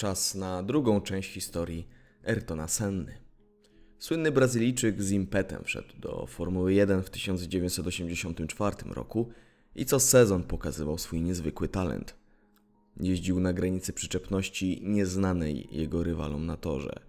Czas na drugą część historii Ayrtona Senny. Słynny Brazylijczyk z impetem wszedł do Formuły 1 w 1984 roku i co sezon pokazywał swój niezwykły talent. Jeździł na granicy przyczepności nieznanej jego rywalom na torze,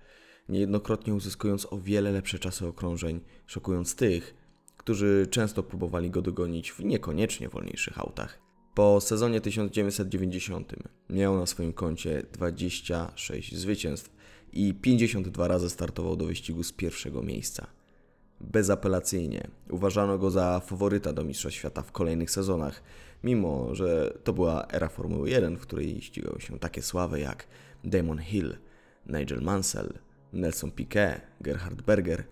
niejednokrotnie uzyskując o wiele lepsze czasy okrążeń, szokując tych, którzy często próbowali go dogonić w niekoniecznie wolniejszych autach. Po sezonie 1990 miał na swoim koncie 26 zwycięstw i 52 razy startował do wyścigu z pierwszego miejsca. Bezapelacyjnie uważano go za faworyta do Mistrza Świata w kolejnych sezonach, mimo że to była era Formuły 1, w której ścigały się takie sławy jak Damon Hill, Nigel Mansell, Nelson Piquet, Gerhard Berger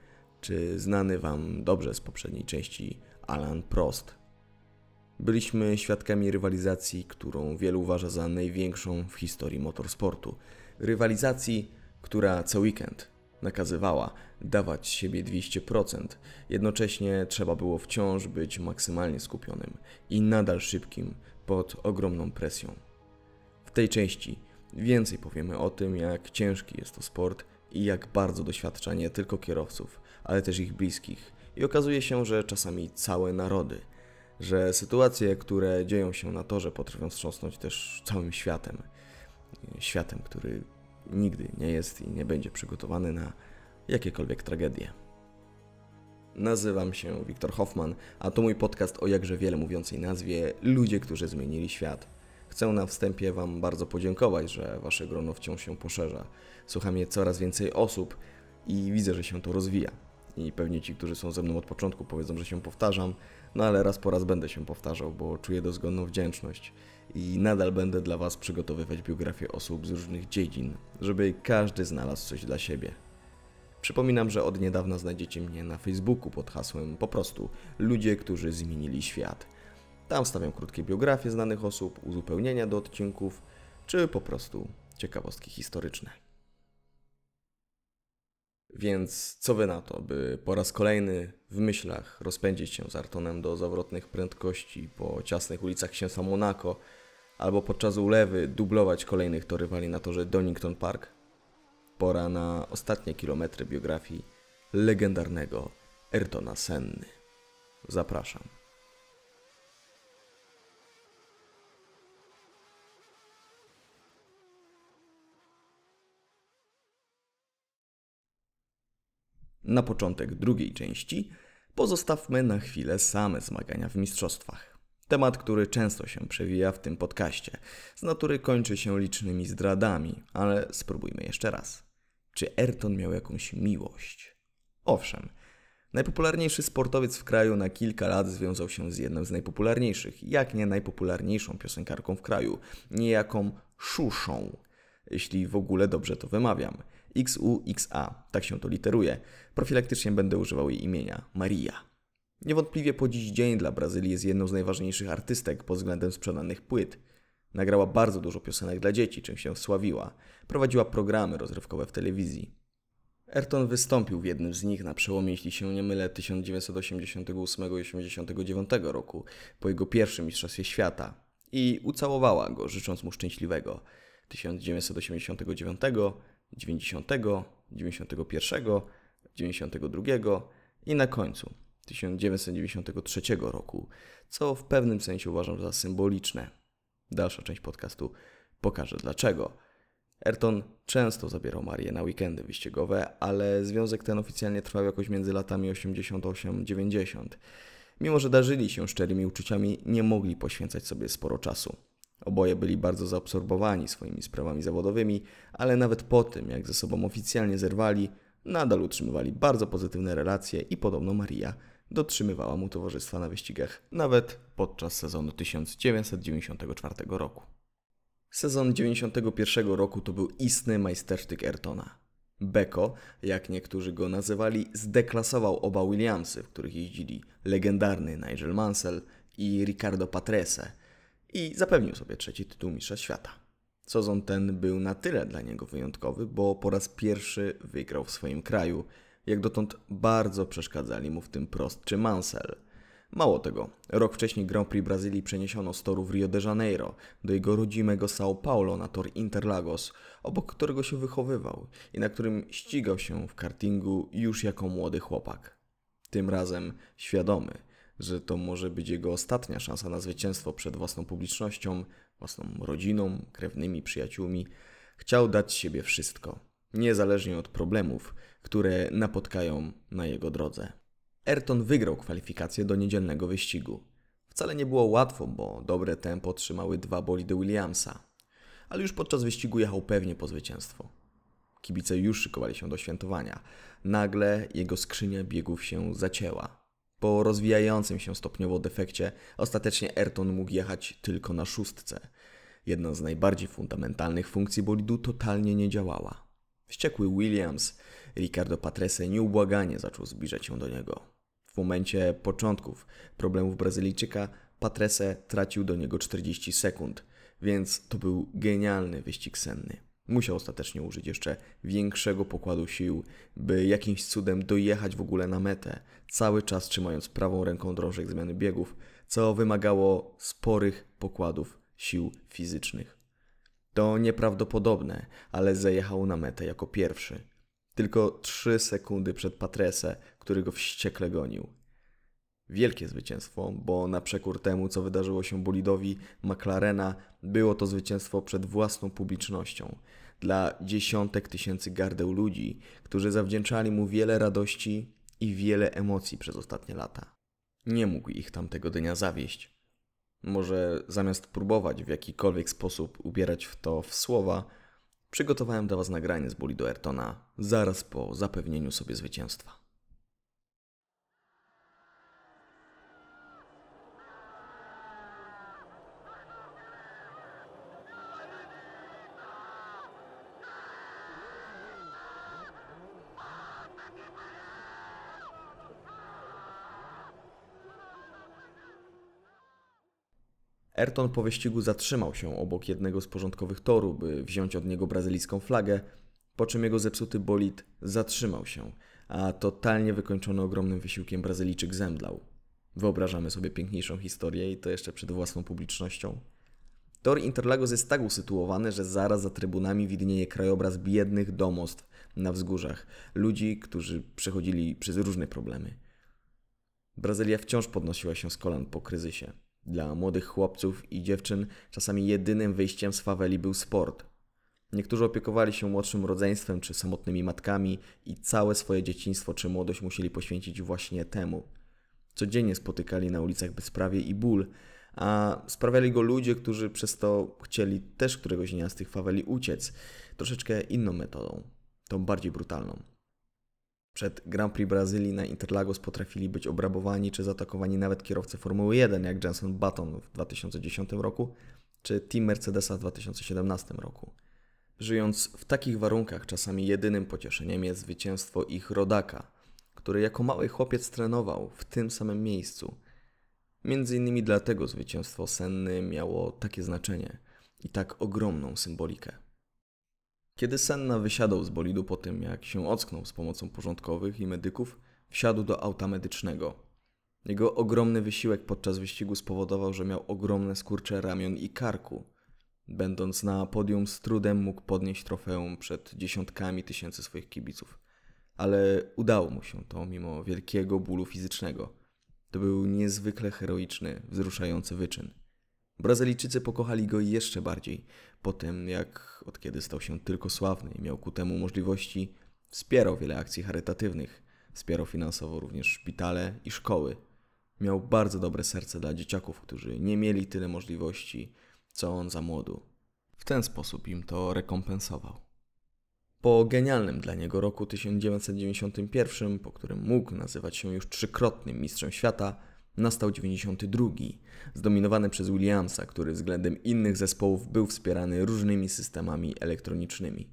czy znany Wam dobrze z poprzedniej części Alan Prost. Byliśmy świadkami rywalizacji, którą wielu uważa za największą w historii motorsportu. Rywalizacji, która co weekend nakazywała dawać siebie 200%. Jednocześnie trzeba było wciąż być maksymalnie skupionym i nadal szybkim pod ogromną presją. W tej części więcej powiemy o tym, jak ciężki jest to sport i jak bardzo doświadcza nie tylko kierowców, ale też ich bliskich. I okazuje się, że czasami całe narody, że sytuacje, które dzieją się na torze, potrafią wstrząsnąć też całym światem. Światem, który nigdy nie jest i nie będzie przygotowany na jakiekolwiek tragedie. Nazywam się Wiktor Hoffman, a to mój podcast o jakże wiele mówiącej nazwie Ludzie, którzy zmienili świat. Chcę na wstępie Wam bardzo podziękować, że Wasze grono wciąż się poszerza. Słucha mnie coraz więcej osób i widzę, że się to rozwija. I pewnie ci, którzy są ze mną od początku, powiedzą, że się powtarzam, no ale raz po raz będę się powtarzał, bo czuję dozgonną wdzięczność i nadal będę dla Was przygotowywać biografię osób z różnych dziedzin, żeby każdy znalazł coś dla siebie. Przypominam, że od niedawna znajdziecie mnie na Facebooku pod hasłem po prostu Ludzie, którzy zmienili świat. Tam stawiam krótkie biografie znanych osób, uzupełnienia do odcinków, czy po prostu ciekawostki historyczne. Więc co wy na to, by po raz kolejny w myślach rozpędzić się z Artonem do zawrotnych prędkości po ciasnych ulicach księstwa Monaco, albo podczas ulewy dublować kolejnych to rywali na torze Donington Park? Pora na ostatnie kilometry biografii legendarnego Ayrtona Senny. Zapraszam. Na początek drugiej części pozostawmy na chwilę same zmagania w mistrzostwach. Temat, który często się przewija w tym podcaście, z natury kończy się licznymi zdradami, ale spróbujmy jeszcze raz. Czy Ayrton miał jakąś miłość? Owszem, najpopularniejszy sportowiec w kraju na kilka lat związał się z jedną z najpopularniejszych, jak nie najpopularniejszą piosenkarką w kraju, niejaką Szuszą, jeśli w ogóle dobrze to wymawiam. XUXA, tak się to literuje. Profilaktycznie będę używał jej imienia Maria. Niewątpliwie po dziś dzień dla Brazylii jest jedną z najważniejszych artystek pod względem sprzedanych płyt. Nagrała bardzo dużo piosenek dla dzieci, czym się sławiła. Prowadziła programy rozrywkowe w telewizji. Ayrton wystąpił w jednym z nich na przełomie, jeśli się nie mylę, 1988 i 1989 roku, po jego pierwszym Mistrzostwie Świata i ucałowała go, życząc mu szczęśliwego. 1989, 90, 91, 92 i na końcu 1993 roku, co w pewnym sensie uważam za symboliczne. Dalsza część podcastu pokaże dlaczego. Ayrton często zabierał Marię na weekendy wyścigowe, ale związek ten oficjalnie trwał jakoś między latami 88-90. Mimo, że darzyli się szczerymi uczuciami, nie mogli poświęcać sobie sporo czasu. Oboje byli bardzo zaabsorbowani swoimi sprawami zawodowymi, ale nawet po tym, jak ze sobą oficjalnie zerwali, nadal utrzymywali bardzo pozytywne relacje i podobno Maria dotrzymywała mu towarzystwa na wyścigach nawet podczas sezonu 1994 roku. Sezon 91 roku to był istny majstersztyk Ayrtona. Beko, jak niektórzy go nazywali, zdeklasował oba Williamsy, w których jeździli legendarny Nigel Mansell i Ricardo Patrese i zapewnił sobie trzeci tytuł Mistrza Świata. Sezon ten był na tyle dla niego wyjątkowy, bo po raz pierwszy wygrał w swoim kraju. Jak dotąd bardzo przeszkadzali mu w tym Prost czy Mansell. Mało tego, rok wcześniej Grand Prix Brazylii przeniesiono z toru w Rio de Janeiro do jego rodzimego São Paulo na tor Interlagos, obok którego się wychowywał i na którym ścigał się w kartingu już jako młody chłopak. Tym razem świadomy, że to może być jego ostatnia szansa na zwycięstwo przed własną publicznością, własną rodziną, krewnymi, przyjaciółmi, chciał dać siebie wszystko, niezależnie od problemów, które napotkają na jego drodze. Ayrton wygrał kwalifikację do niedzielnego wyścigu. Wcale nie było łatwo, bo dobre tempo trzymały dwa bolidy Williamsa, ale już podczas wyścigu jechał pewnie po zwycięstwo. Kibice już szykowali się do świętowania. Nagle jego skrzynia biegów się zacięła. Po rozwijającym się stopniowo defekcie, ostatecznie Ayrton mógł jechać tylko na szóstce. Jedna z najbardziej fundamentalnych funkcji bolidu totalnie nie działała. Wściekły Williams, Ricardo Patrese nieubłaganie zaczął zbliżać się do niego. W momencie początków problemów Brazylijczyka Patrese tracił do niego 40 sekund, więc to był genialny wyścig senny. Musiał ostatecznie użyć jeszcze większego pokładu sił, by jakimś cudem dojechać w ogóle na metę, cały czas trzymając prawą ręką drążek zmiany biegów, co wymagało sporych pokładów sił fizycznych. To nieprawdopodobne, ale zajechał na metę jako pierwszy. Tylko trzy sekundy przed Patrese, który go wściekle gonił. Wielkie zwycięstwo, bo na przekór temu, co wydarzyło się bolidowi McLarena, było to zwycięstwo przed własną publicznością. Dla dziesiątek tysięcy gardeł ludzi, którzy zawdzięczali mu wiele radości i wiele emocji przez ostatnie lata. Nie mógł ich tamtego dnia zawieść. Może zamiast próbować w jakikolwiek sposób ubierać w to w słowa, przygotowałem dla Was nagranie z bolidu Ayrtona zaraz po zapewnieniu sobie zwycięstwa. Ayrton po wyścigu zatrzymał się obok jednego z porządkowych toru, by wziąć od niego brazylijską flagę, po czym jego zepsuty bolid zatrzymał się, a totalnie wykończony ogromnym wysiłkiem Brazylijczyk zemdlał. Wyobrażamy sobie piękniejszą historię i to jeszcze przed własną publicznością. Tor Interlagos jest tak usytuowany, że zaraz za trybunami widnieje krajobraz biednych domostw na wzgórzach, ludzi, którzy przechodzili przez różne problemy. Brazylia wciąż podnosiła się z kolan po kryzysie. Dla młodych chłopców i dziewczyn czasami jedynym wyjściem z faweli był sport. Niektórzy opiekowali się młodszym rodzeństwem czy samotnymi matkami i całe swoje dzieciństwo czy młodość musieli poświęcić właśnie temu. Codziennie spotykali na ulicach bezprawie i ból, a sprawiali go ludzie, którzy przez to chcieli też któregoś dnia z tych faweli uciec, troszeczkę inną metodą, tą bardziej brutalną. Przed Grand Prix Brazylii na Interlagos potrafili być obrabowani czy zaatakowani nawet kierowcy Formuły 1, jak Jenson Button w 2010 roku, czy Team Mercedesa w 2017 roku. Żyjąc w takich warunkach, czasami jedynym pocieszeniem jest zwycięstwo ich rodaka, który jako mały chłopiec trenował w tym samym miejscu. Między innymi dlatego zwycięstwo Senny miało takie znaczenie i tak ogromną symbolikę. Kiedy Senna wysiadał z bolidu po tym, jak się ocknął z pomocą porządkowych i medyków, wsiadł do auta medycznego. Jego ogromny wysiłek podczas wyścigu spowodował, że miał ogromne skurcze ramion i karku. Będąc na podium z trudem mógł podnieść trofeum przed dziesiątkami tysięcy swoich kibiców. Ale udało mu się to mimo wielkiego bólu fizycznego. To był niezwykle heroiczny, wzruszający wyczyn. Brazylijczycy pokochali go jeszcze bardziej, po tym jak od kiedy stał się tylko sławny i miał ku temu możliwości, wspierał wiele akcji charytatywnych, wspierał finansowo również szpitale i szkoły. Miał bardzo dobre serce dla dzieciaków, którzy nie mieli tyle możliwości, co on za młodu. W ten sposób im to rekompensował. Po genialnym dla niego roku 1991, po którym mógł nazywać się już trzykrotnym mistrzem świata, nastał 92, zdominowany przez Williamsa, który względem innych zespołów był wspierany różnymi systemami elektronicznymi.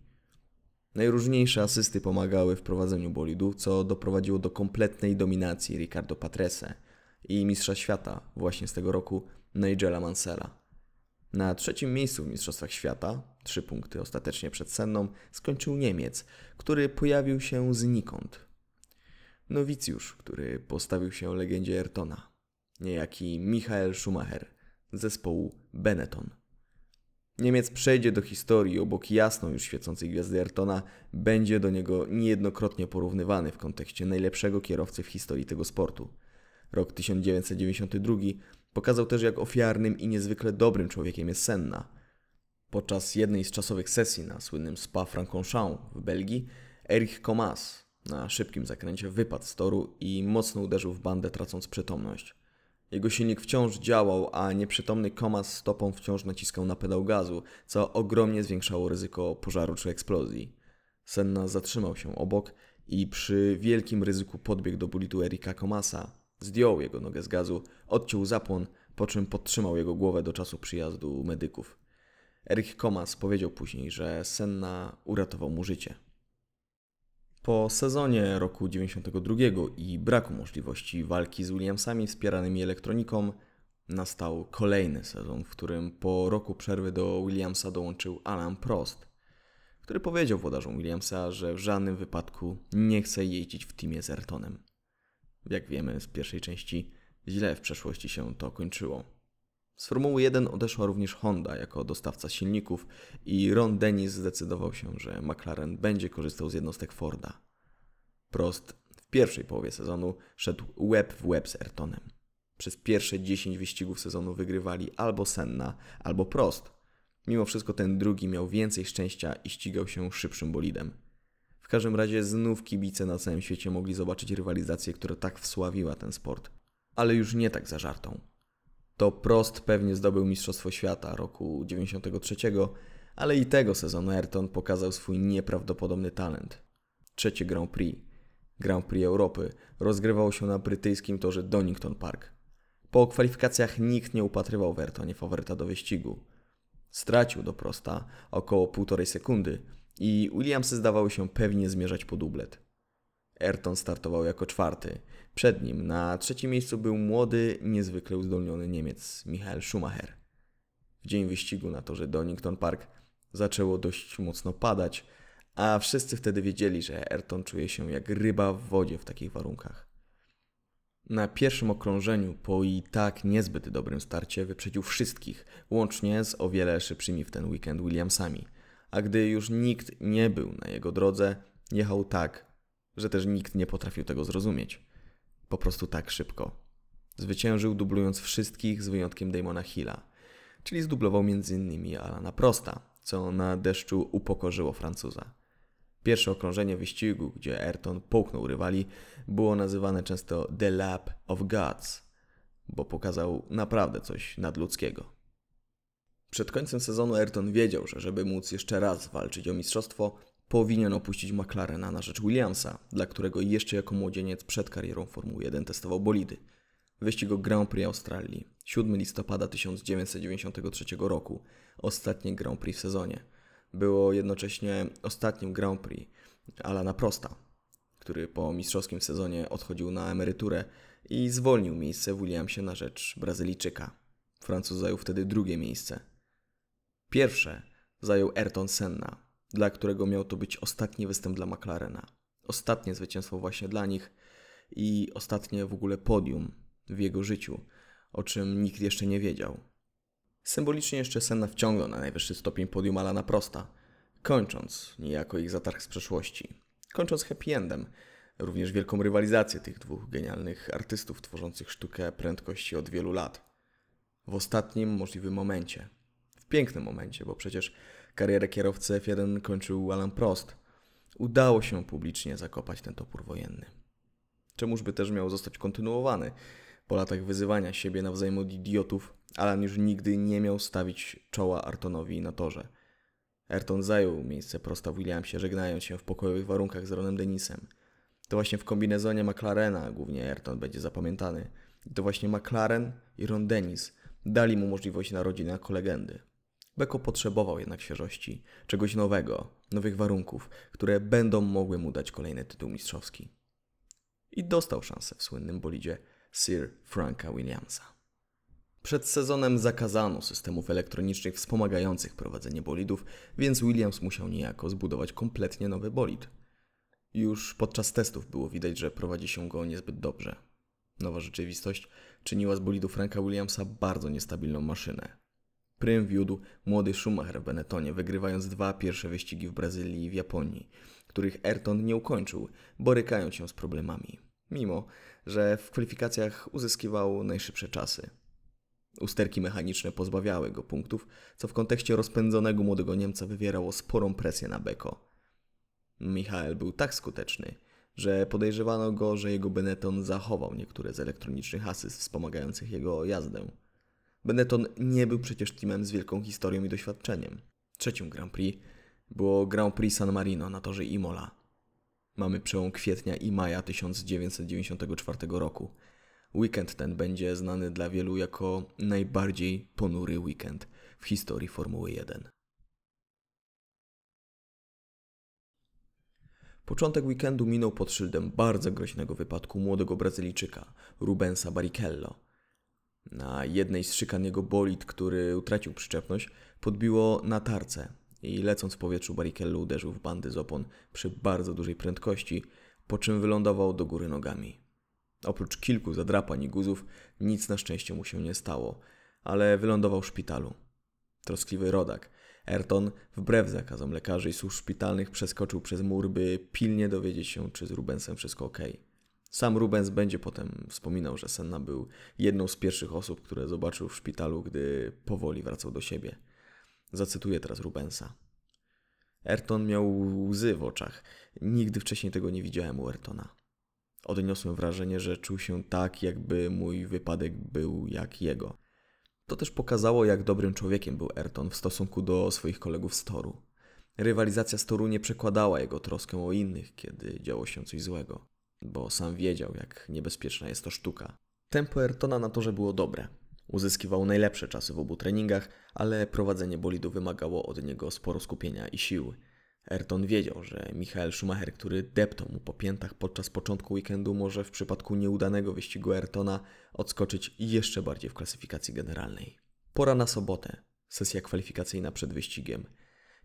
Najróżniejsze asysty pomagały w prowadzeniu bolidu, co doprowadziło do kompletnej dominacji Ricardo Patrese i mistrza świata właśnie z tego roku Nigela Mansella. Na trzecim miejscu w Mistrzostwach Świata, trzy punkty ostatecznie przed Senną, skończył Niemiec, który pojawił się znikąd. Nowicjusz, który postawił się legendzie Ayrtona. niejaki Michael Schumacher zespołu Benetton. Niemiec przejdzie do historii obok jasno już świecącej gwiazdy Ayrtona, będzie do niego niejednokrotnie porównywany w kontekście najlepszego kierowcy w historii tego sportu. Rok 1992 pokazał też, jak ofiarnym i niezwykle dobrym człowiekiem jest Senna. Podczas jednej z czasowych sesji na słynnym Spa-Francorchamps w Belgii, Erich Comas na szybkim zakręcie wypadł z toru i mocno uderzył w bandę, tracąc przytomność. Jego silnik wciąż działał, a nieprzytomny Comas stopą wciąż naciskał na pedał gazu, co ogromnie zwiększało ryzyko pożaru czy eksplozji. Senna zatrzymał się obok i przy wielkim ryzyku podbiegł do bulitu Erika Comasa, zdjął jego nogę z gazu, odciął zapłon, po czym podtrzymał jego głowę do czasu przyjazdu medyków. Erik Comas powiedział później, że Senna uratował mu życie. Po sezonie roku 92 i braku możliwości walki z Williamsami wspieranymi elektroniką, nastał kolejny sezon, w którym po roku przerwy do Williamsa dołączył Alan Prost, który powiedział włodarzom Williamsa, że w żadnym wypadku nie chce jeździć w teamie z Ayrtonem. Jak wiemy z pierwszej części, źle w przeszłości się to kończyło. Z Formuły 1 odeszła również Honda jako dostawca silników i Ron Dennis zdecydował się, że McLaren będzie korzystał z jednostek Forda. Prost w pierwszej połowie sezonu szedł łeb w łeb z Ayrtonem. Przez pierwsze 10 wyścigów sezonu wygrywali albo Senna, albo Prost. Mimo wszystko ten drugi miał więcej szczęścia i ścigał się szybszym bolidem. W każdym razie znów kibice na całym świecie mogli zobaczyć rywalizację, która tak wsławiła ten sport. Ale już nie tak za żartą. To Prost pewnie zdobył Mistrzostwo Świata roku 93, ale i tego sezonu Ayrton pokazał swój nieprawdopodobny talent. Trzecie Grand Prix, Grand Prix Europy, rozgrywało się na brytyjskim torze Donington Park. Po kwalifikacjach nikt nie upatrywał w Ayrtonie faworyta do wyścigu. Stracił do Prosta około półtorej sekundy i Williamsy zdawały się pewnie zmierzać po dublet. Ayrton startował jako czwarty. Przed nim na trzecim miejscu był młody, niezwykle uzdolniony Niemiec Michael Schumacher. W dzień wyścigu na torze Donington Park zaczęło dość mocno padać, a wszyscy wtedy wiedzieli, że Ayrton czuje się jak ryba w wodzie w takich warunkach. Na pierwszym okrążeniu, po i tak niezbyt dobrym starcie, wyprzedził wszystkich, łącznie z o wiele szybszymi w ten weekend Williamsami. A gdy już nikt nie był na jego drodze, jechał tak, że też nikt nie potrafił tego zrozumieć. Po prostu tak szybko. Zwyciężył dublując wszystkich z wyjątkiem Damona Hilla, czyli zdublował m.in. Alana Prosta, co na deszczu upokorzyło Francuza. Pierwsze okrążenie wyścigu, gdzie Ayrton połknął rywali, było nazywane często The Lap of Gods, bo pokazał naprawdę coś nadludzkiego. Przed końcem sezonu Ayrton wiedział, że żeby móc jeszcze raz walczyć o mistrzostwo, powinien opuścić McLarena na rzecz Williamsa, dla którego jeszcze jako młodzieniec przed karierą Formuły 1 testował bolidy. Wyścig o Grand Prix Australii, 7 listopada 1993 roku, ostatni Grand Prix w sezonie. Było jednocześnie ostatnim Grand Prix Alana Prosta, który po mistrzowskim sezonie odchodził na emeryturę i zwolnił miejsce w Williamsie na rzecz Brazylijczyka. Francuz zajął wtedy drugie miejsce. Pierwsze zajął Ayrton Senna, dla którego miał to być ostatni występ dla McLarena. Ostatnie zwycięstwo właśnie dla nich i ostatnie w ogóle podium w jego życiu, o czym nikt jeszcze nie wiedział. Symbolicznie jeszcze Senna wciągnął na najwyższy stopień podium Alana Prosta, kończąc niejako ich zatarg z przeszłości. Kończąc happy endem, również wielką rywalizację tych dwóch genialnych artystów tworzących sztukę prędkości od wielu lat. W ostatnim możliwym momencie. W pięknym momencie, bo przecież karierę kierowcy F1 kończył Alan Prost. Udało się publicznie zakopać ten topór wojenny. Czemuż by też miał zostać kontynuowany? Po latach wyzywania siebie nawzajem od idiotów, Alan już nigdy nie miał stawić czoła Artonowi na torze. Ayrton zajął miejsce prosta w Williamsie, żegnając się w pokojowych warunkach z Ronem Denisem. To właśnie w kombinezonie McLarena głównie Ayrton będzie zapamiętany. I to właśnie McLaren i Ron Dennis dali mu możliwość narodzin jako legendy. Beko potrzebował jednak świeżości, czegoś nowego, nowych warunków, które będą mogły mu dać kolejny tytuł mistrzowski. I dostał szansę w słynnym bolidzie Sir Franka Williamsa. Przed sezonem zakazano systemów elektronicznych wspomagających prowadzenie bolidów, więc Williams musiał niejako zbudować kompletnie nowy bolid. Już podczas testów było widać, że prowadzi się go niezbyt dobrze. Nowa rzeczywistość czyniła z bolidu Franka Williamsa bardzo niestabilną maszynę. Prym wiódł młody Schumacher w Benettonie, wygrywając dwa pierwsze wyścigi w Brazylii i w Japonii, których Ayrton nie ukończył, borykając się z problemami, mimo że w kwalifikacjach uzyskiwał najszybsze czasy. Usterki mechaniczne pozbawiały go punktów, co w kontekście rozpędzonego młodego Niemca wywierało sporą presję na Beko. Michael był tak skuteczny, że podejrzewano go, że jego Benetton zachował niektóre z elektronicznych asyst wspomagających jego jazdę. Benetton nie był przecież teamem z wielką historią i doświadczeniem. Trzecim Grand Prix było Grand Prix San Marino na torze Imola. Mamy przełom kwietnia i maja 1994 roku. Weekend ten będzie znany dla wielu jako najbardziej ponury weekend w historii Formuły 1. Początek weekendu minął pod szyldem bardzo groźnego wypadku młodego Brazylijczyka, Rubensa Barrichello. Na jednej z szykan jego bolid, który utracił przyczepność, podbiło na tarce i lecąc w powietrzu Barrichello uderzył w bandy z opon przy bardzo dużej prędkości, po czym wylądował do góry nogami. Oprócz kilku zadrapań i guzów, nic na szczęście mu się nie stało, ale wylądował w szpitalu. Troskliwy rodak, Ayrton, wbrew zakazom lekarzy i służb szpitalnych, przeskoczył przez mur, by pilnie dowiedzieć się, czy z Rubensem wszystko ok. Sam Rubens będzie potem wspominał, że Senna był jedną z pierwszych osób, które zobaczył w szpitalu, gdy powoli wracał do siebie. Zacytuję teraz Rubensa. Ayrton miał łzy w oczach. Nigdy wcześniej tego nie widziałem u Ayrtona. Odniosłem wrażenie, że czuł się tak, jakby mój wypadek był jak jego. To też pokazało, jak dobrym człowiekiem był Ayrton w stosunku do swoich kolegów z toru. Rywalizacja z toru nie przekładała jego troskę o innych, kiedy działo się coś złego, bo sam wiedział, jak niebezpieczna jest to sztuka. Tempo Ayrtona na torze było dobre. Uzyskiwał najlepsze czasy w obu treningach, ale prowadzenie bolidu wymagało od niego sporo skupienia i siły. Ayrton wiedział, że Michael Schumacher, który deptał mu po piętach podczas początku weekendu, może w przypadku nieudanego wyścigu Ayrtona odskoczyć jeszcze bardziej w klasyfikacji generalnej. Pora na sobotę, sesja kwalifikacyjna przed wyścigiem.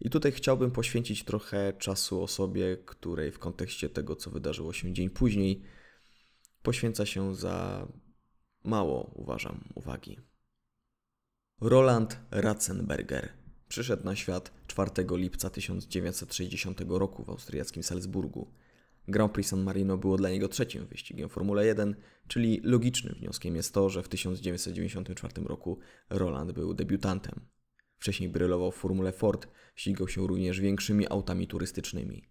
I tutaj chciałbym poświęcić trochę czasu osobie, której w kontekście tego, co wydarzyło się dzień później, poświęca się za mało, uważam, uwagi. Roland Ratzenberger Przyszedł na świat 4 lipca 1960 roku w austriackim Salzburgu. Grand Prix San Marino było dla niego trzecim wyścigiem Formule 1, czyli logicznym wnioskiem jest to, że w 1994 roku Roland był debiutantem. Wcześniej brylował w Formule Ford, ścigał się również większymi autami turystycznymi.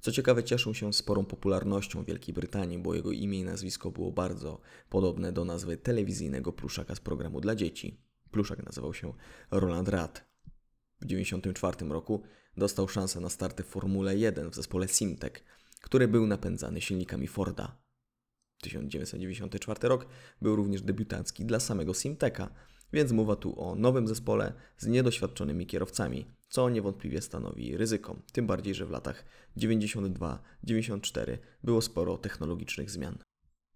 Co ciekawe, cieszył się sporą popularnością w Wielkiej Brytanii, bo jego imię i nazwisko było bardzo podobne do nazwy telewizyjnego pluszaka z programu dla dzieci. Pluszak nazywał się Roland Rath. W 1994 roku dostał szansę na starty w Formule 1 w zespole Simtek, który był napędzany silnikami Forda. 1994 rok był również debiutancki dla samego Simteka, więc mowa tu o nowym zespole z niedoświadczonymi kierowcami, co niewątpliwie stanowi ryzyko, tym bardziej, że w latach 92-94 było sporo technologicznych zmian.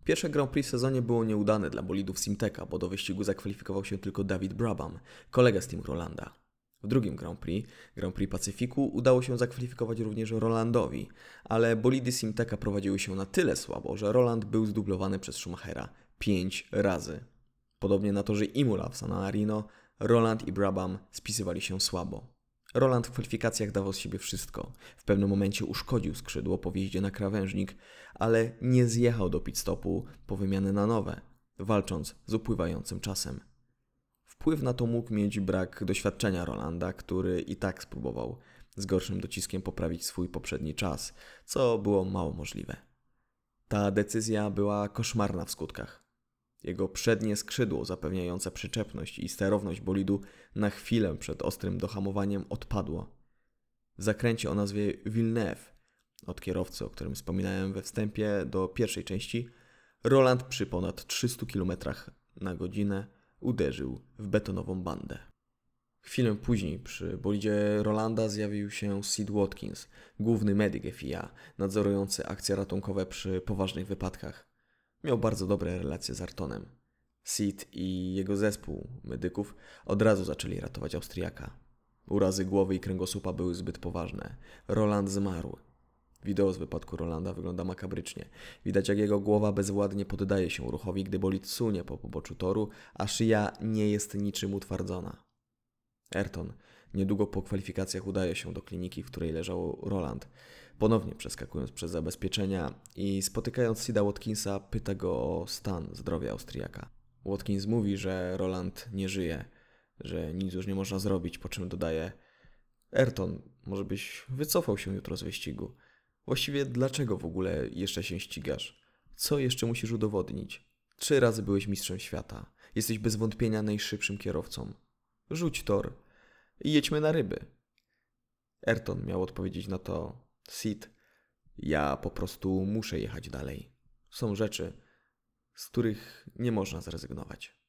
Pierwsze Grand Prix w sezonie było nieudane dla bolidów Simteka, bo do wyścigu zakwalifikował się tylko David Brabham, kolega z Team Rolanda. W drugim Grand Prix, Grand Prix Pacyfiku, udało się zakwalifikować również Rolandowi, ale bolidy Simteka prowadziły się na tyle słabo, że Roland był zdublowany przez Schumachera pięć razy. Podobnie na torze Imola w San Marino, Roland i Brabham spisywali się słabo. Roland w kwalifikacjach dawał z siebie wszystko. W pewnym momencie uszkodził skrzydło po wjeździe na krawężnik, ale nie zjechał do pit stopu po wymianę na nowe, walcząc z upływającym czasem. Wpływ na to mógł mieć brak doświadczenia Rolanda, który i tak spróbował z gorszym dociskiem poprawić swój poprzedni czas, co było mało możliwe. Ta decyzja była koszmarna w skutkach. Jego przednie skrzydło zapewniające przyczepność i sterowność bolidu na chwilę przed ostrym dohamowaniem odpadło. W zakręcie o nazwie Villeneuve, od kierowcy, o którym wspominałem we wstępie do pierwszej części, Roland przy ponad 300 km na godzinę uderzył w betonową bandę. Chwilę później przy bolidzie Rolanda zjawił się Sid Watkins, główny medyk FIA, nadzorujący akcje ratunkowe przy poważnych wypadkach. Miał bardzo dobre relacje z Artonem. Sid i jego zespół medyków od razu zaczęli ratować Austriaka. Urazy głowy i kręgosłupa były zbyt poważne. Roland zmarł. Wideo z wypadku Rolanda wygląda makabrycznie. Widać jak jego głowa bezwładnie poddaje się ruchowi, gdy bolid sunie po poboczu toru, a szyja nie jest niczym utwardzona. Ayrton niedługo po kwalifikacjach udaje się do kliniki, w której leżał Roland. Ponownie przeskakując przez zabezpieczenia i spotykając Sida Watkinsa, pyta go o stan zdrowia Austriaka. Watkins mówi, że Roland nie żyje, że nic już nie można zrobić, po czym dodaje Ayrton, może byś wycofał się jutro z wyścigu. Właściwie dlaczego w ogóle jeszcze się ścigasz? Co jeszcze musisz udowodnić? Trzy razy byłeś mistrzem świata. Jesteś bez wątpienia najszybszym kierowcą. Rzuć tor i jedźmy na ryby. Ayrton miał odpowiedzieć na to Sid. Ja po prostu muszę jechać dalej. Są rzeczy, z których nie można zrezygnować.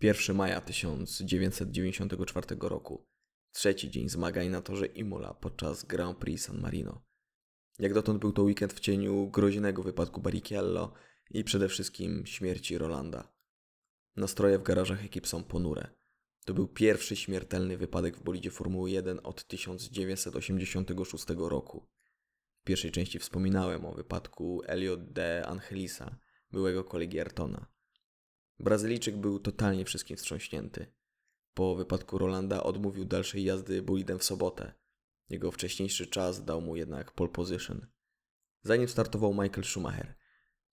1 maja 1994 roku. Trzeci dzień zmagań na torze Imola podczas Grand Prix San Marino. Jak dotąd był to weekend w cieniu groźnego wypadku Barrichello i przede wszystkim śmierci Rolanda. Nastroje w garażach ekip są ponure. To był pierwszy śmiertelny wypadek w bolidzie Formuły 1 od 1986 roku. W pierwszej części wspominałem o wypadku Elliot de Angelisa, byłego kolegi Ayrtona. Brazylijczyk był totalnie wszystkim wstrząśnięty. Po wypadku Rolanda odmówił dalszej jazdy bolidem w sobotę. Jego wcześniejszy czas dał mu jednak pole position. Zanim startował Michael Schumacher,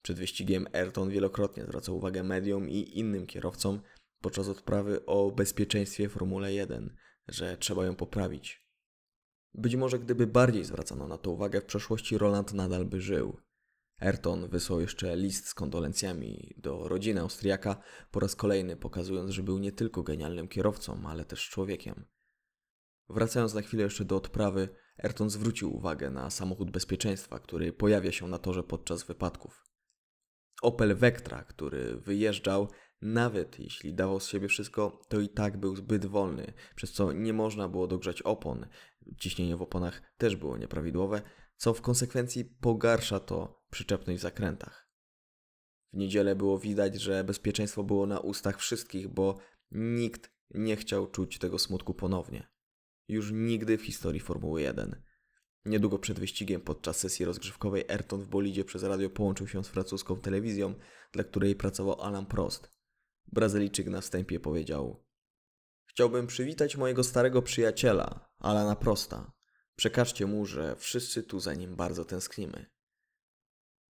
przed wyścigiem Ayrton wielokrotnie zwracał uwagę mediom i innym kierowcom podczas odprawy o bezpieczeństwie Formule 1, że trzeba ją poprawić. Być może gdyby bardziej zwracano na to uwagę w przeszłości, Roland nadal by żył. Ayrton wysłał jeszcze list z kondolencjami do rodziny Austriaka, po raz kolejny pokazując, że był nie tylko genialnym kierowcą, ale też człowiekiem. Wracając na chwilę jeszcze do odprawy, Ayrton zwrócił uwagę na samochód bezpieczeństwa, który pojawia się na torze podczas wypadków. Opel Vectra, który wyjeżdżał, nawet jeśli dawał z siebie wszystko, to i tak był zbyt wolny, przez co nie można było dogrzać opon. Ciśnienie w oponach też było nieprawidłowe, co w konsekwencji pogarsza to przyczepność w zakrętach. W niedzielę było widać, że bezpieczeństwo było na ustach wszystkich, bo nikt nie chciał czuć tego smutku ponownie. Już nigdy w historii Formuły 1. Niedługo przed wyścigiem podczas sesji rozgrzewkowej Ayrton w bolidzie przez radio połączył się z francuską telewizją, dla której pracował Alan Prost. Brazylijczyk na wstępie powiedział: Chciałbym przywitać mojego starego przyjaciela, Alana Prosta. Przekażcie mu, że wszyscy tu za nim bardzo tęsknimy.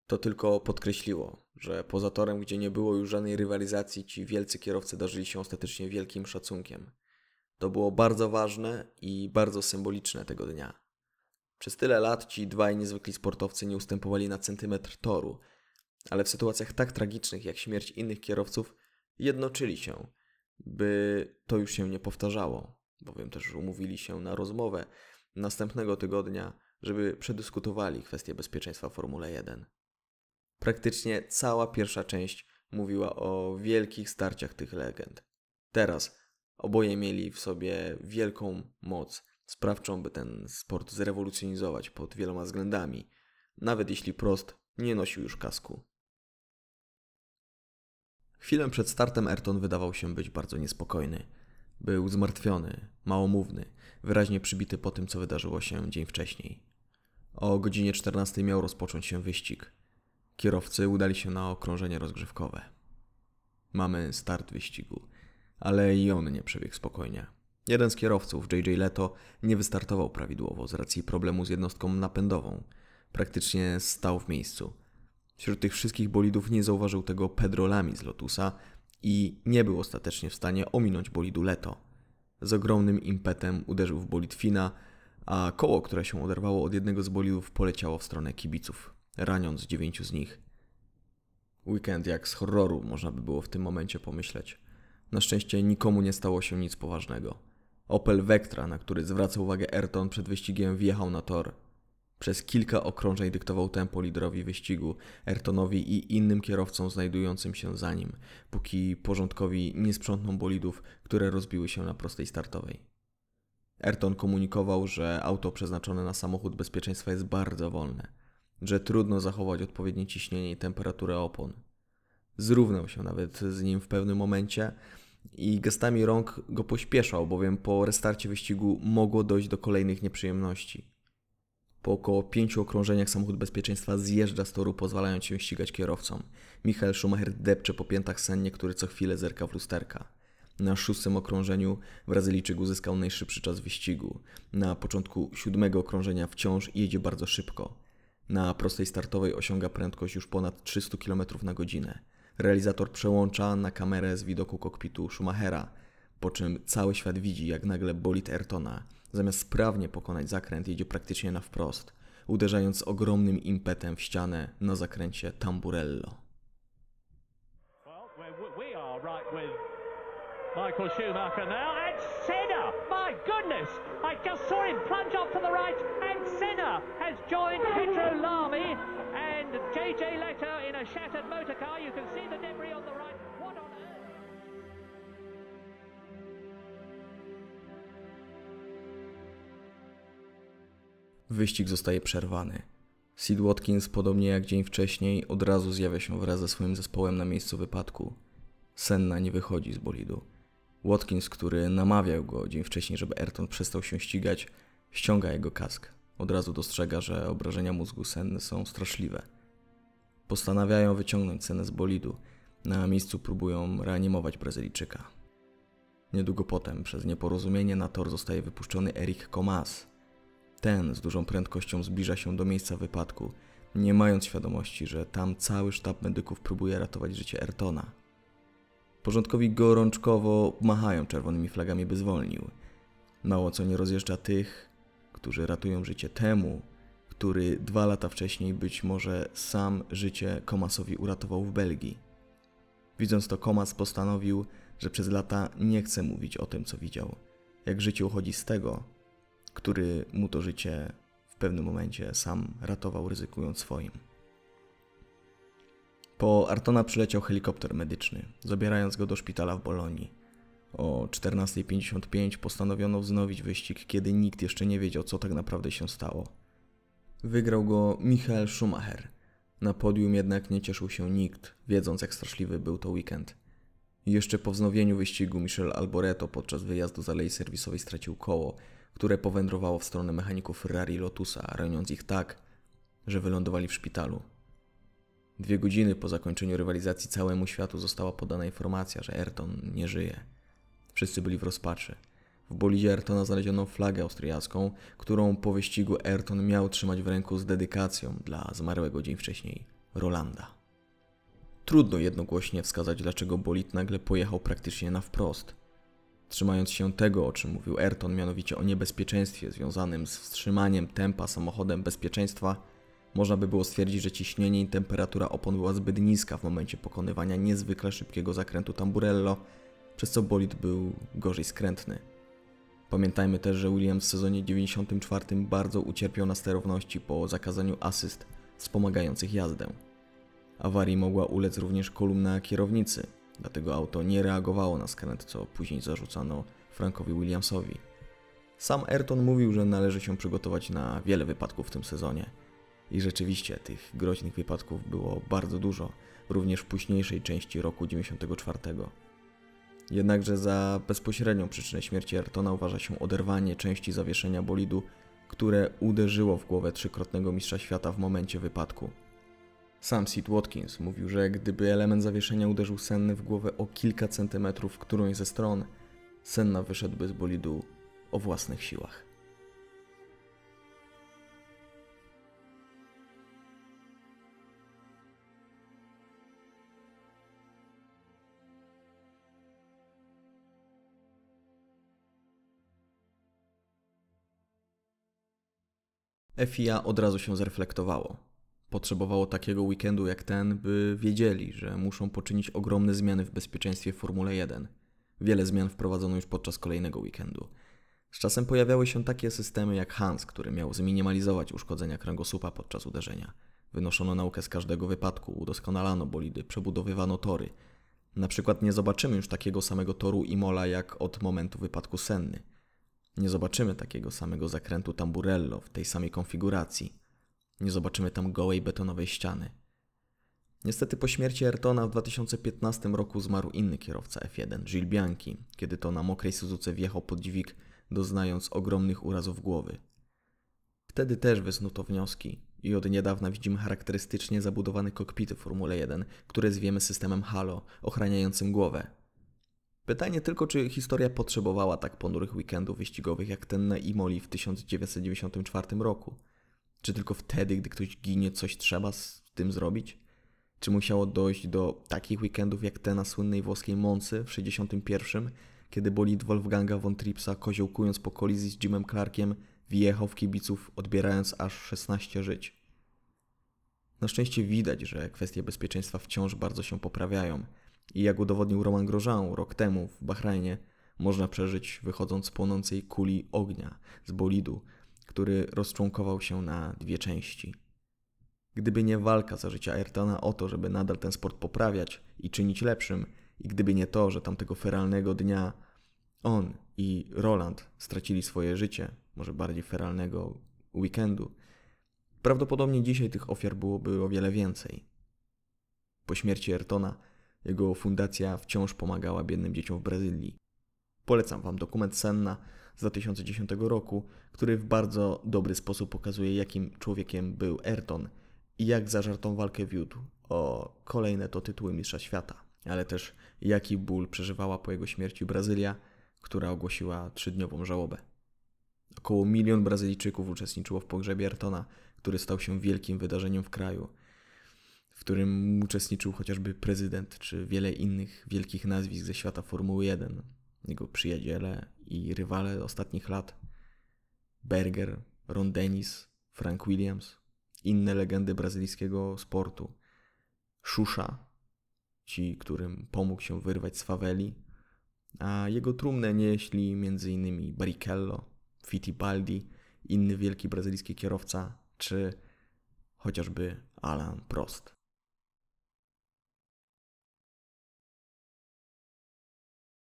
To tylko podkreśliło, że poza torem, gdzie nie było już żadnej rywalizacji, ci wielcy kierowcy darzyli się ostatecznie wielkim szacunkiem. To było bardzo ważne i bardzo symboliczne tego dnia. Przez tyle lat ci dwaj niezwykli sportowcy nie ustępowali na centymetr toru, ale w sytuacjach tak tragicznych jak śmierć innych kierowców jednoczyli się, by to już się nie powtarzało, bowiem też umówili się na rozmowę następnego tygodnia, żeby przedyskutowali kwestię bezpieczeństwa w Formule 1. Praktycznie cała pierwsza część mówiła o wielkich starciach tych legend. Teraz oboje mieli w sobie wielką moc sprawczą, by ten sport zrewolucjonizować pod wieloma względami, nawet jeśli Prost nie nosił już kasku. Chwilę przed startem Ayrton wydawał się być bardzo niespokojny. Był zmartwiony, małomówny, wyraźnie przybity po tym, co wydarzyło się dzień wcześniej. O godzinie 14 miał rozpocząć się wyścig. Kierowcy udali się na okrążenie rozgrzewkowe. Mamy start wyścigu, ale i on nie przebiegł spokojnie. Jeden z kierowców, JJ Leto, nie wystartował prawidłowo z racji problemu z jednostką napędową. Praktycznie stał w miejscu. Wśród tych wszystkich bolidów nie zauważył tego Pedro Lamy z Lotusa i nie był ostatecznie w stanie ominąć bolidu Leto. Z ogromnym impetem uderzył w bolid Fina, a koło, które się oderwało od jednego z bolidów, poleciało w stronę kibiców, raniąc dziewięciu z nich. Weekend jak z horroru, można by było w tym momencie pomyśleć. Na szczęście nikomu nie stało się nic poważnego. Opel Vectra, na który zwraca uwagę Ayrton przed wyścigiem, wjechał na tor. Przez kilka okrążeń dyktował tempo liderowi wyścigu, Ayrtonowi i innym kierowcom znajdującym się za nim, póki porządkowi nie sprzątną bolidów, które rozbiły się na prostej startowej. Ayrton komunikował, że auto przeznaczone na samochód bezpieczeństwa jest bardzo wolne, że trudno zachować odpowiednie ciśnienie i temperaturę opon. Zrównał się nawet z nim w pewnym momencie i gestami rąk go pośpieszał, bowiem po restarcie wyścigu mogło dojść do kolejnych nieprzyjemności. Po około pięciu okrążeniach samochód bezpieczeństwa zjeżdża z toru, pozwalając się ścigać kierowcom. Michael Schumacher depcze po piętach sennie, który co chwilę zerka w lusterka. Na szóstym okrążeniu Brazylijczyk uzyskał najszybszy czas wyścigu. Na początku siódmego okrążenia wciąż jedzie bardzo szybko. Na prostej startowej osiąga prędkość już ponad 300 km na godzinę. Realizator przełącza na kamerę z widoku kokpitu Schumachera, po czym cały świat widzi, jak nagle bolid Ayrtona, zamiast sprawnie pokonać zakręt, jedzie praktycznie na wprost, uderzając ogromnym impetem w ścianę na zakręcie Tamburello. Michael Schumacher now, and Senna! My goodness! I just saw him plunge off to the right, and Senna has joined Pedro Lamy and JJ Letter in a shattered motor car. You can see the debris on the right. Wyścig zostaje przerwany. Sid Watkins, podobnie jak dzień wcześniej, od razu zjawia się wraz ze swoim zespołem na miejscu wypadku. Senna nie wychodzi z bolidu. Watkins, który namawiał go dzień wcześniej, żeby Ayrton przestał się ścigać, ściąga jego kask. Od razu dostrzega, że obrażenia mózgu Senny są straszliwe. Postanawiają wyciągnąć Sennę z bolidu. Na miejscu próbują reanimować Brazylijczyka. Niedługo potem, przez nieporozumienie, na tor zostaje wypuszczony Eric Comas. Ten z dużą prędkością zbliża się do miejsca wypadku, nie mając świadomości, że tam cały sztab medyków próbuje ratować życie Ayrtona. Porządkowi gorączkowo machają czerwonymi flagami, by zwolnił. Mało co nie rozjeżdża tych, którzy ratują życie temu, który dwa lata wcześniej być może sam życie Komasowi uratował w Belgii. Widząc to, Komas postanowił, że przez lata nie chce mówić o tym, co widział. Jak życie uchodzi z tego, który mu to życie w pewnym momencie sam ratował, ryzykując swoim. Po Artona przyleciał helikopter medyczny, zabierając go do szpitala w Bolonii. O 14.55 postanowiono wznowić wyścig, kiedy nikt jeszcze nie wiedział, co tak naprawdę się stało. Wygrał go Michael Schumacher. Na podium jednak nie cieszył się nikt, wiedząc jak straszliwy był to weekend. Jeszcze po wznowieniu wyścigu Michel Alboreto podczas wyjazdu z alei serwisowej stracił koło, które powędrowało w stronę mechaników Ferrari Lotusa, raniąc ich tak, że wylądowali w szpitalu. Dwie godziny po zakończeniu rywalizacji całemu światu została podana informacja, że Ayrton nie żyje. Wszyscy byli w rozpaczy. W bolidzie Ayrtona znaleziono flagę austriacką, którą po wyścigu Ayrton miał trzymać w ręku z dedykacją dla zmarłego dzień wcześniej Rolanda. Trudno jednogłośnie wskazać, dlaczego bolid nagle pojechał praktycznie na wprost. Trzymając się tego, o czym mówił Ayrton, mianowicie o niebezpieczeństwie związanym z wstrzymaniem tempa samochodem bezpieczeństwa, można by było stwierdzić, że ciśnienie i temperatura opon była zbyt niska w momencie pokonywania niezwykle szybkiego zakrętu Tamburello, przez co bolid był gorzej skrętny. Pamiętajmy też, że Williams w sezonie 94 bardzo ucierpiał na sterowności po zakazaniu asyst wspomagających jazdę. Awarii mogła ulec również kolumna kierownicy, dlatego auto nie reagowało na skręt, co później zarzucano Frankowi Williamsowi. Sam Ayrton mówił, że należy się przygotować na wiele wypadków w tym sezonie. I rzeczywiście tych groźnych wypadków było bardzo dużo, również w późniejszej części roku 94. Jednakże za bezpośrednią przyczynę śmierci Ayrtona uważa się oderwanie części zawieszenia bolidu, które uderzyło w głowę trzykrotnego mistrza świata w momencie wypadku. Sam Sid Watkins mówił, że gdyby element zawieszenia uderzył Senny w głowę o kilka centymetrów w którąś ze stron, Senna wyszedłby z bolidu o własnych siłach. FIA od razu się zreflektowało. Potrzebowało takiego weekendu jak ten, by wiedzieli, że muszą poczynić ogromne zmiany w bezpieczeństwie w Formule 1. Wiele zmian wprowadzono już podczas kolejnego weekendu. Z czasem pojawiały się takie systemy jak Hans, który miał zminimalizować uszkodzenia kręgosłupa podczas uderzenia. Wynoszono naukę z każdego wypadku, udoskonalano bolidy, przebudowywano tory. Na przykład nie zobaczymy już takiego samego toru Imola jak od momentu wypadku Senny. Nie zobaczymy takiego samego zakrętu Tamburello w tej samej konfiguracji. Nie zobaczymy tam gołej betonowej ściany. Niestety po śmierci Ayrtona w 2015 roku zmarł inny kierowca F1, Gilles Bianchi, kiedy to na mokrej Suzuce wjechał pod dźwig, doznając ogromnych urazów głowy. Wtedy też wysnuto wnioski i od niedawna widzimy charakterystycznie zabudowane kokpity w Formule 1, które zwiemy systemem Halo, ochraniającym głowę. Pytanie tylko, czy historia potrzebowała tak ponurych weekendów wyścigowych jak ten na Imoli w 1994 roku? Czy tylko wtedy, gdy ktoś ginie, coś trzeba z tym zrobić? Czy musiało dojść do takich weekendów jak te na słynnej włoskiej Moncy w 61, kiedy bolid Wolfganga von Tripsa koziołkując po kolizji z Jimem Clarkiem wjechał w kibiców, odbierając aż 16 żyć? Na szczęście widać, że kwestie bezpieczeństwa wciąż bardzo się poprawiają i jak udowodnił Roman Grosjean rok temu w Bahrajnie, można przeżyć wychodząc z płonącej kuli ognia z bolidu, który rozczłonkował się na dwie części. Gdyby nie walka za życia Ayrtona o to, żeby nadal ten sport poprawiać i czynić lepszym, i gdyby nie to, że tamtego feralnego dnia on i Roland stracili swoje życie, może bardziej feralnego weekendu, prawdopodobnie dzisiaj tych ofiar byłoby o wiele więcej. Po śmierci Ayrtona jego fundacja wciąż pomagała biednym dzieciom w Brazylii. Polecam Wam dokument Senna z 2010 roku, który w bardzo dobry sposób pokazuje, jakim człowiekiem był Ayrton i jak zażartą walkę wiódł o kolejne to tytuły Mistrza Świata, ale też jaki ból przeżywała po jego śmierci Brazylia, która ogłosiła trzydniową żałobę. Około milion Brazylijczyków uczestniczyło w pogrzebie Ayrtona, który stał się wielkim wydarzeniem w kraju, w którym uczestniczył chociażby prezydent czy wiele innych wielkich nazwisk ze świata Formuły 1, jego przyjaciele i rywale ostatnich lat. Berger, Ron Dennis, Frank Williams, inne legendy brazylijskiego sportu. Szusza, ci, którym pomógł się wyrwać z faweli, a jego trumnę nieśli m.in. Barrichello, Fittipaldi, inny wielki brazylijski kierowca, czy chociażby Alan Prost.